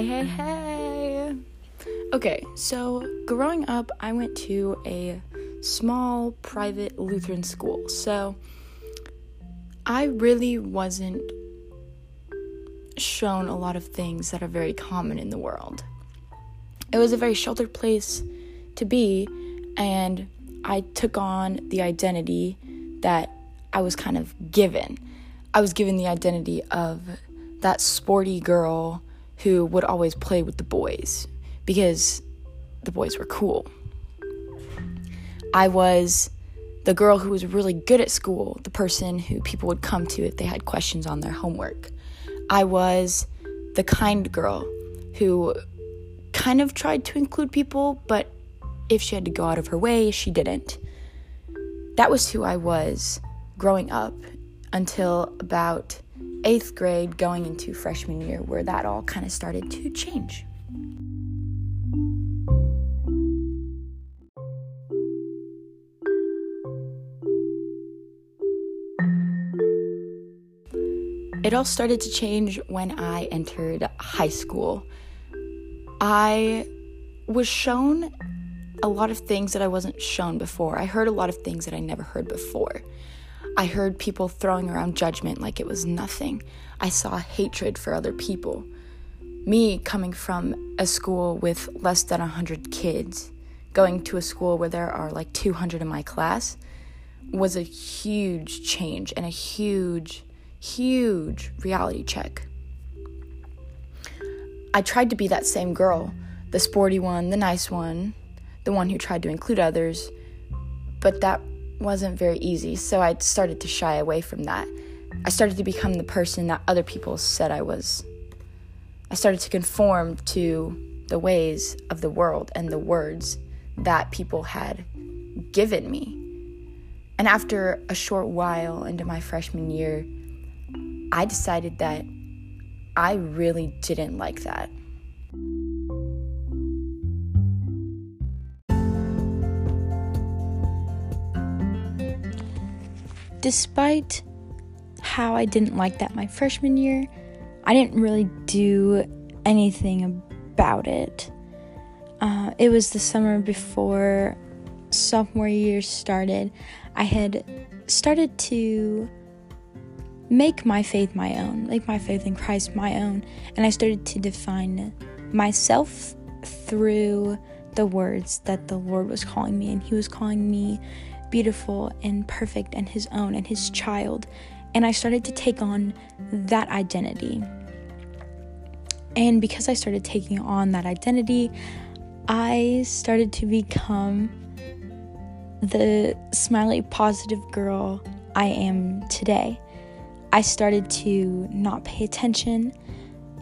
Hey, hey, hey. Okay, so growing up, I went to a small private Lutheran school. So I really wasn't shown a lot of things that are very common in the world. It was a very sheltered place to be, and I took on the identity that I was kind of given. I was given the identity of that sporty girl who would always play with the boys because the boys were cool. I was the girl who was really good at school, the person who people would come to if they had questions on their homework. I was the kind girl who kind of tried to include people, but if she had to go out of her way, she didn't. That was who I was growing up until about eighth grade, going into freshman year, where that all kind of started to change. It all started to change when I entered high school. I was shown a lot of things that I wasn't shown before. I heard a lot of things that I never heard before. I heard people throwing around judgment like it was nothing. I saw hatred for other people. Me coming from a school with less than 100 kids, going to a school where there are like 200 in my class, was a huge change and a huge huge reality check. I tried to be that same girl, the sporty one, the nice one, the one who tried to include others, but that wasn't very easy, so I started to shy away from that. I started to become the person that other people said I was. I started to conform to the ways of the world and the words that people had given me. And after a short while into my freshman year, I decided that I really didn't like that. Despite how I didn't like that my freshman year, I didn't really do anything about it. Uh, it was the summer before sophomore year started. I had started to make my faith my own, make my faith in Christ my own. And I started to define myself through the words that the Lord was calling me. And He was calling me beautiful and perfect and His own and His child. And I started to take on that identity. And because I started taking on that identity, I started to become the smiley, positive girl I am today. I started to not pay attention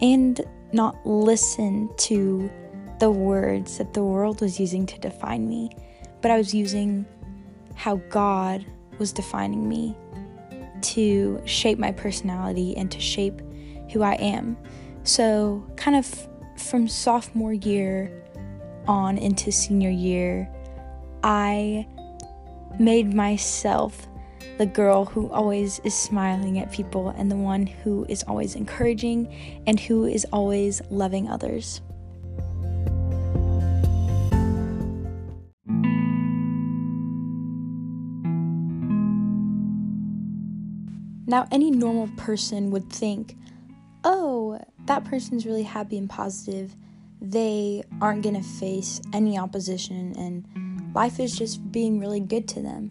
and not listen to the words that the world was using to define me, but I was using how God was defining me to shape my personality and to shape who I am. So, kind of from sophomore year on into senior year, I made myself the girl who always is smiling at people and the one who is always encouraging and who is always loving others. Now, any normal person would think, oh, that person's really happy and positive. They aren't going to face any opposition, and life is just being really good to them.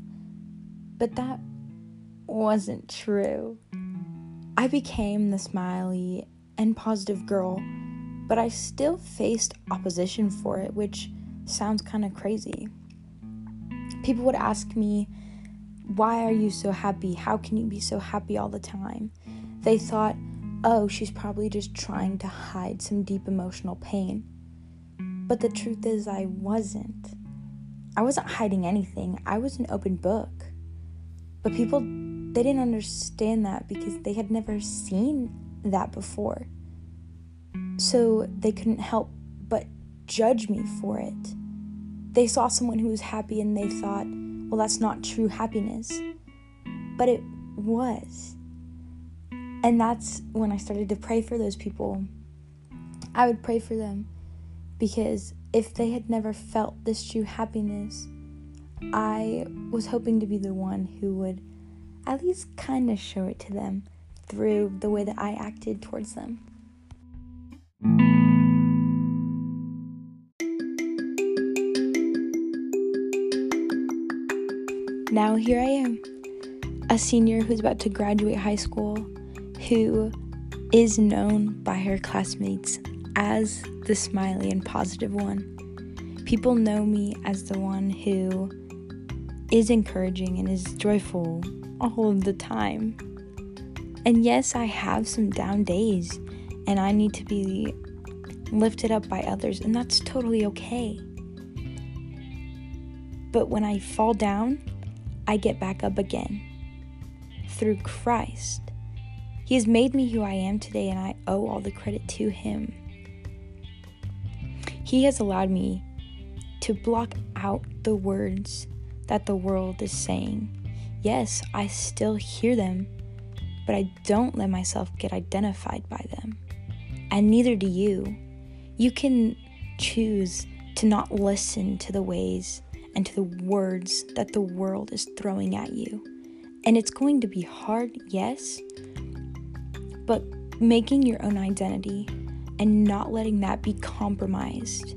But that wasn't true. I became the smiley and positive girl, but I still faced opposition for it, which sounds kind of crazy. People would ask me, Why are you so happy? How can you be so happy all the time? They thought, Oh, she's probably just trying to hide some deep emotional pain. But the truth is, I wasn't. I wasn't hiding anything, I was an open book. But people they didn't understand that because they had never seen that before. So they couldn't help but judge me for it. They saw someone who was happy and they thought, well, that's not true happiness. But it was. And that's when I started to pray for those people. I would pray for them because if they had never felt this true happiness, I was hoping to be the one who would at least kind of show it to them through the way that I acted towards them. Now here I am, a senior who's about to graduate high school, who is known by her classmates as the smiley and positive one. People know me as the one who is encouraging and is joyful all the time. And yes, I have some down days and I need to be lifted up by others, and that's totally okay. But when I fall down, I get back up again through Christ. He has made me who I am today, and I owe all the credit to Him. He has allowed me to block out the words that the world is saying. Yes, I still hear them, but I don't let myself get identified by them. And neither do you. You can choose to not listen to the ways and to the words that the world is throwing at you. And it's going to be hard, yes, but making your own identity and not letting that be compromised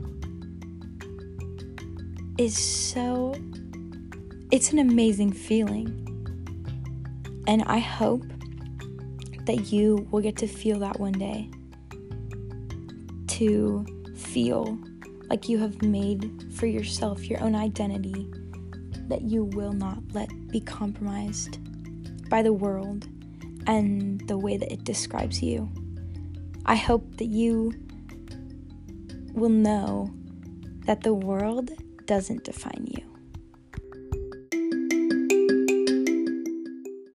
is so it's an amazing feeling. And I hope that you will get to feel that one day. To feel like you have made for yourself your own identity that you will not let be compromised by the world and the way that it describes you. I hope that you will know that the world doesn't define you.